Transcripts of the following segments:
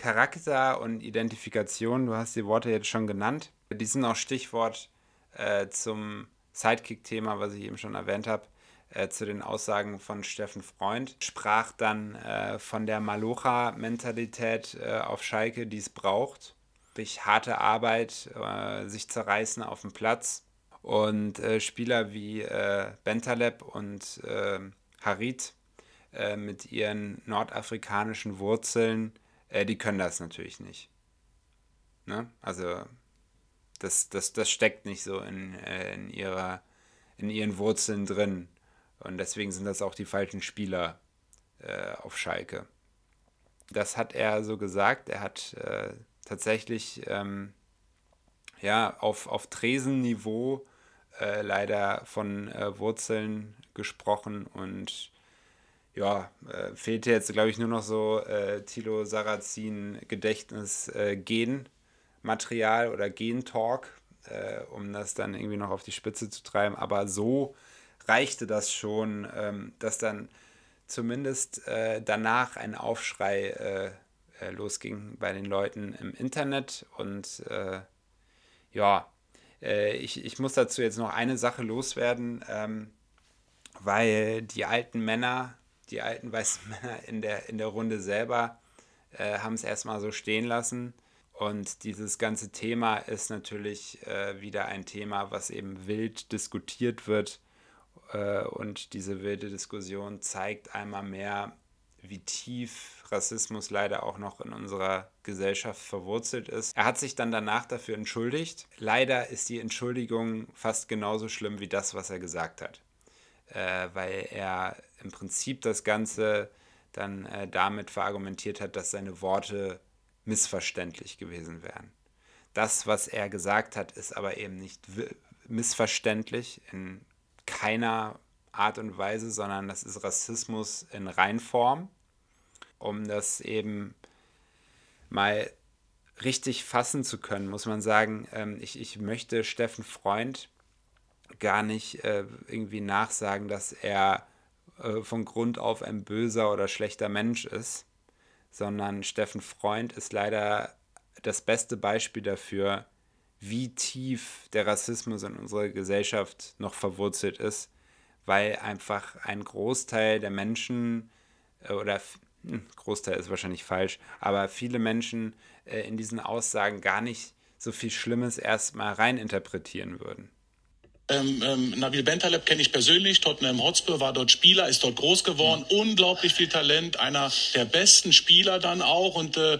Charakter und Identifikation, du hast die Worte jetzt schon genannt. Die sind auch Stichwort äh, zum Sidekick-Thema, was ich eben schon erwähnt habe, äh, zu den Aussagen von Steffen Freund. Sprach dann äh, von der Malocha-Mentalität äh, auf Schalke, die es braucht. Durch harte Arbeit, äh, sich zerreißen auf dem Platz. Und äh, Spieler wie Bentaleb und Harit mit ihren nordafrikanischen Wurzeln äh, die können das natürlich nicht. Ne? Also das, das, das steckt nicht so in, äh, in, ihrer, in ihren Wurzeln drin. Und deswegen sind das auch die falschen Spieler äh, auf Schalke. Das hat er so gesagt. Er hat äh, tatsächlich ähm, ja, auf, auf Tresenniveau äh, leider von äh, Wurzeln gesprochen und ja, äh, fehlte jetzt, glaube ich, nur noch so äh, Tilo Sarrazin Gedächtnis äh, Genmaterial oder Gentalk, äh, um das dann irgendwie noch auf die Spitze zu treiben. Aber so reichte das schon, ähm, dass dann zumindest äh, danach ein Aufschrei äh, äh, losging bei den Leuten im Internet. Und äh, ja, ich, ich muss dazu jetzt noch eine Sache loswerden, ähm, weil die alten Männer die alten weißen Männer in der, in der Runde selber äh, haben es erstmal so stehen lassen. Und dieses ganze Thema ist natürlich äh, wieder ein Thema, was eben wild diskutiert wird. Äh, und diese wilde Diskussion zeigt einmal mehr, wie tief Rassismus leider auch noch in unserer Gesellschaft verwurzelt ist. Er hat sich dann danach dafür entschuldigt. Leider ist die Entschuldigung fast genauso schlimm wie das, was er gesagt hat äh, weil er im Prinzip das Ganze dann äh, damit verargumentiert hat, dass seine Worte missverständlich gewesen wären. Das, was er gesagt hat, ist aber eben nicht missverständlich in keiner Art und Weise, sondern das ist Rassismus in Reinform, um das eben mal richtig fassen zu können, muss man sagen, ähm, ich, ich möchte Steffen Freund gar nicht äh, irgendwie nachsagen, dass er äh, von Grund auf ein böser oder schlechter Mensch ist, sondern Steffen Freund ist leider das beste Beispiel dafür, wie tief der Rassismus in unserer Gesellschaft noch verwurzelt ist, weil einfach ein Großteil der Menschen äh, oder hm, Großteil ist wahrscheinlich falsch, aber viele Menschen äh, in diesen Aussagen gar nicht so viel Schlimmes erstmal reininterpretieren würden. Ähm, ähm, Nabil Bentaleb kenne ich persönlich. Tottenham Hotspur war dort Spieler, ist dort groß geworden. Mhm. Unglaublich viel Talent, einer der besten Spieler dann auch und äh,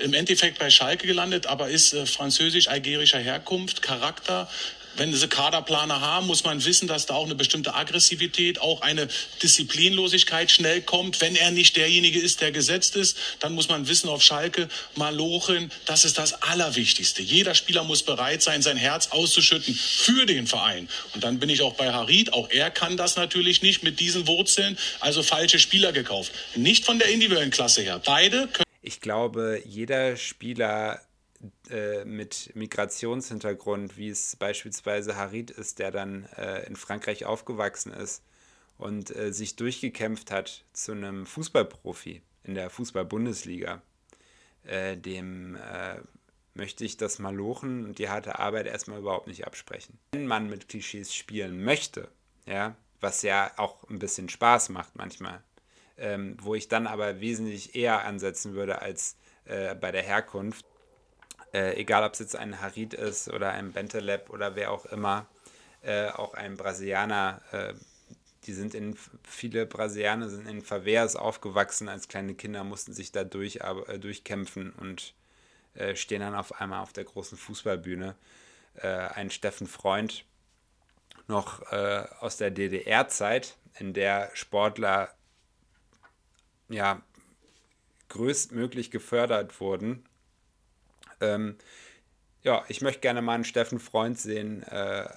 im Endeffekt bei Schalke gelandet, aber ist äh, französisch-algerischer Herkunft, Charakter, wenn sie Kaderplaner haben, muss man wissen, dass da auch eine bestimmte Aggressivität, auch eine Disziplinlosigkeit schnell kommt. Wenn er nicht derjenige ist, der gesetzt ist, dann muss man wissen, auf Schalke, Malochen, das ist das Allerwichtigste. Jeder Spieler muss bereit sein, sein Herz auszuschütten für den Verein. Und dann bin ich auch bei Harid. Auch er kann das natürlich nicht mit diesen Wurzeln, also falsche Spieler gekauft. Nicht von der individuellen Klasse her. Beide können. Ich glaube, jeder Spieler äh, mit Migrationshintergrund, wie es beispielsweise Harid ist, der dann äh, in Frankreich aufgewachsen ist und äh, sich durchgekämpft hat zu einem Fußballprofi in der Fußball-Bundesliga, äh, dem äh, möchte ich das Malochen und die harte Arbeit erstmal überhaupt nicht absprechen. Wenn man mit Klischees spielen möchte, ja, was ja auch ein bisschen Spaß macht manchmal, ähm, wo ich dann aber wesentlich eher ansetzen würde als äh, bei der Herkunft, äh, egal ob es jetzt ein Harid ist oder ein Benteleb oder wer auch immer, äh, auch ein Brasilianer, äh, die sind in, viele Brasilianer sind in Favelas aufgewachsen als kleine Kinder, mussten sich da durch, äh, durchkämpfen und äh, stehen dann auf einmal auf der großen Fußballbühne. Äh, ein Steffen Freund, noch aus der DDR-Zeit, in der Sportler ja größtmöglich gefördert wurden ähm, ja, ich möchte gerne mal einen Steffen Freund sehen, äh,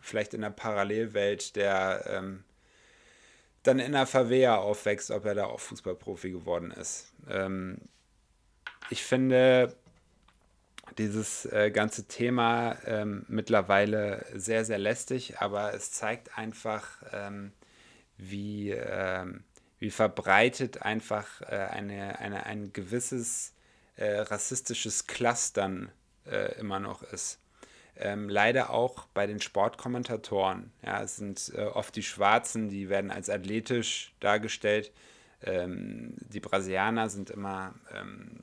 vielleicht in einer Parallelwelt, der ähm, dann in der Favela aufwächst, ob er da auch Fußballprofi geworden ist. Ähm, ich finde dieses äh, ganze Thema ähm, mittlerweile sehr, sehr lästig, aber es zeigt einfach, ähm, wie, ähm, wie verbreitet einfach äh, eine, eine, ein gewisses äh, rassistisches Clustern äh, immer noch ist. Ähm, leider auch bei den Sportkommentatoren. Ja, es sind äh, oft die Schwarzen, die werden als athletisch dargestellt. Ähm, die Brasilianer sind immer ähm,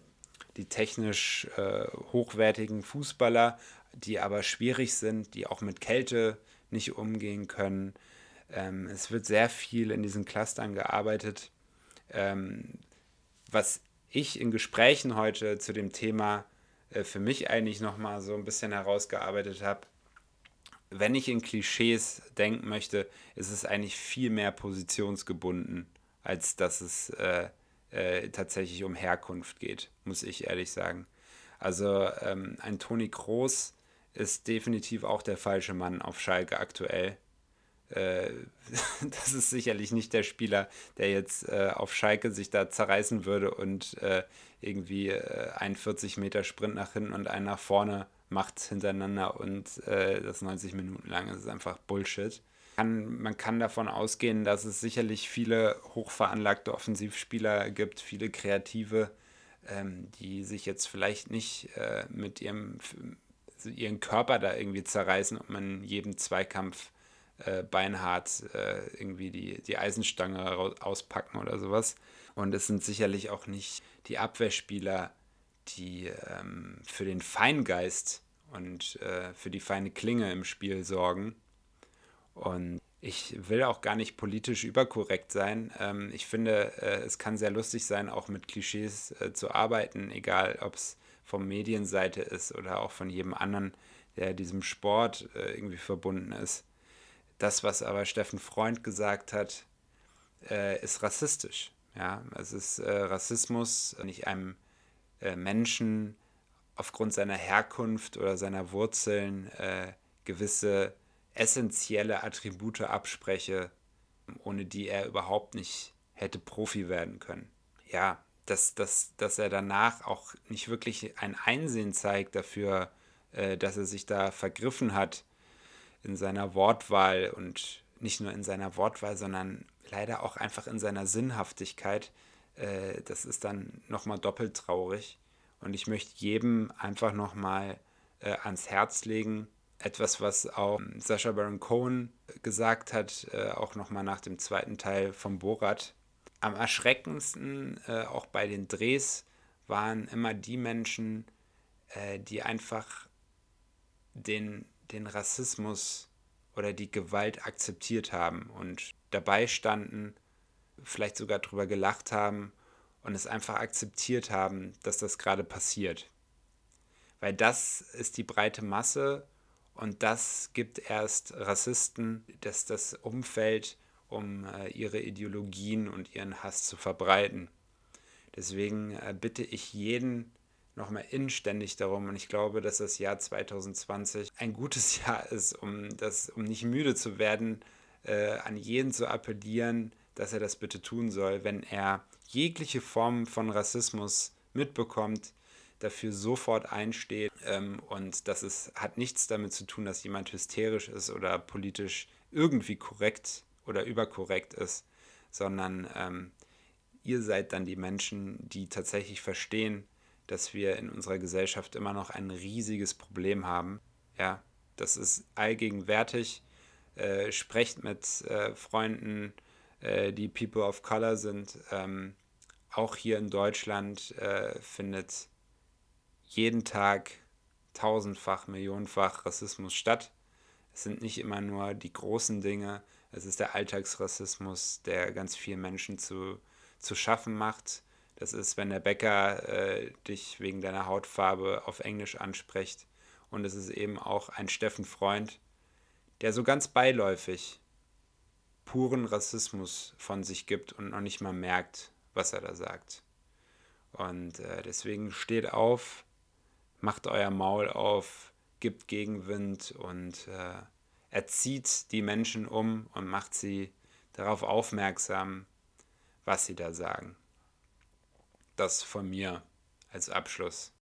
die technisch äh, hochwertigen Fußballer, die aber schwierig sind, die auch mit Kälte nicht umgehen können. Ähm, es wird sehr viel in diesen Clustern gearbeitet. Ähm, was ich in Gesprächen heute zu dem Thema äh, für mich eigentlich nochmal so ein bisschen herausgearbeitet habe, wenn ich in Klischees denken möchte, ist es eigentlich viel mehr positionsgebunden, als dass es äh, äh, tatsächlich um Herkunft geht, muss ich ehrlich sagen. Also ähm, ein Toni Kroos ist definitiv auch der falsche Mann auf Schalke aktuell. Äh, das ist sicherlich nicht der Spieler, der jetzt äh, auf Schalke sich da zerreißen würde und äh, irgendwie äh, einen 40 Meter Sprint nach hinten und einen nach vorne macht hintereinander und äh, das 90 Minuten lang. Das ist einfach Bullshit. Kann, man kann davon ausgehen, dass es sicherlich viele hochveranlagte Offensivspieler gibt, viele Kreative, ähm, die sich jetzt vielleicht nicht äh, mit ihrem ihren Körper da irgendwie zerreißen und man jedem Zweikampf äh, beinhart äh, irgendwie die, die Eisenstange auspacken oder sowas. Und es sind sicherlich auch nicht die Abwehrspieler, die ähm, für den Feingeist und äh, für die feine Klinge im Spiel sorgen. Und ich will auch gar nicht politisch überkorrekt sein. Ähm, ich finde, äh, es kann sehr lustig sein, auch mit Klischees äh, zu arbeiten, egal ob es vom Medienseite ist oder auch von jedem anderen, der diesem Sport äh, irgendwie verbunden ist. Das, was aber Steffen Freund gesagt hat, äh, ist rassistisch. Ja, es ist äh, Rassismus, nicht einem äh, Menschen aufgrund seiner Herkunft oder seiner Wurzeln äh, gewisse essentielle Attribute abspreche, ohne die er überhaupt nicht hätte Profi werden können. Ja, dass, dass, dass er danach auch nicht wirklich ein Einsehen zeigt dafür, äh, dass er sich da vergriffen hat in seiner Wortwahl und nicht nur in seiner Wortwahl, sondern leider auch einfach in seiner Sinnhaftigkeit. Äh, das ist dann nochmal doppelt traurig. Und ich möchte jedem einfach nochmal äh, ans Herz legen, etwas, was auch Sascha Baron Cohen gesagt hat, äh, auch nochmal nach dem zweiten Teil vom Borat. Am erschreckendsten, äh, auch bei den Drehs, waren immer die Menschen, äh, die einfach den den Rassismus oder die Gewalt akzeptiert haben und dabei standen, vielleicht sogar drüber gelacht haben und es einfach akzeptiert haben, dass das gerade passiert. Weil das ist die breite Masse und das gibt erst Rassisten, dass das Umfeld, um äh, ihre Ideologien und ihren Hass zu verbreiten. Deswegen äh, bitte ich jeden, nochmal inständig darum. Und ich glaube, dass das Jahr 2020 ein gutes Jahr ist, um, das, um nicht müde zu werden, äh, an jeden zu appellieren, dass er das bitte tun soll, wenn er jegliche Form von Rassismus mitbekommt, dafür sofort einsteht ähm, und das ist, hat nichts damit zu tun, dass jemand hysterisch ist oder politisch irgendwie korrekt oder überkorrekt ist, sondern ähm, ihr seid dann die Menschen, die tatsächlich verstehen, dass wir in unserer Gesellschaft immer noch ein riesiges Problem haben. Ja, das ist allgegenwärtig. Äh, sprecht mit äh, Freunden, äh, die People of Color sind. Ähm, auch hier in Deutschland äh, findet jeden Tag tausendfach, millionenfach Rassismus statt. Es sind nicht immer nur die großen Dinge, es ist der Alltagsrassismus, der ganz vielen Menschen zu, zu schaffen macht. Das ist, wenn der Bäcker äh, dich wegen deiner Hautfarbe auf Englisch anspricht. Und es ist eben auch ein Steffen Freund, der so ganz beiläufig puren Rassismus von sich gibt und noch nicht mal merkt, was er da sagt. Und äh, deswegen steht auf, macht euer Maul auf, gibt Gegenwind und äh, erzieht die Menschen um und macht sie darauf aufmerksam, was sie da sagen das von mir als Abschluss.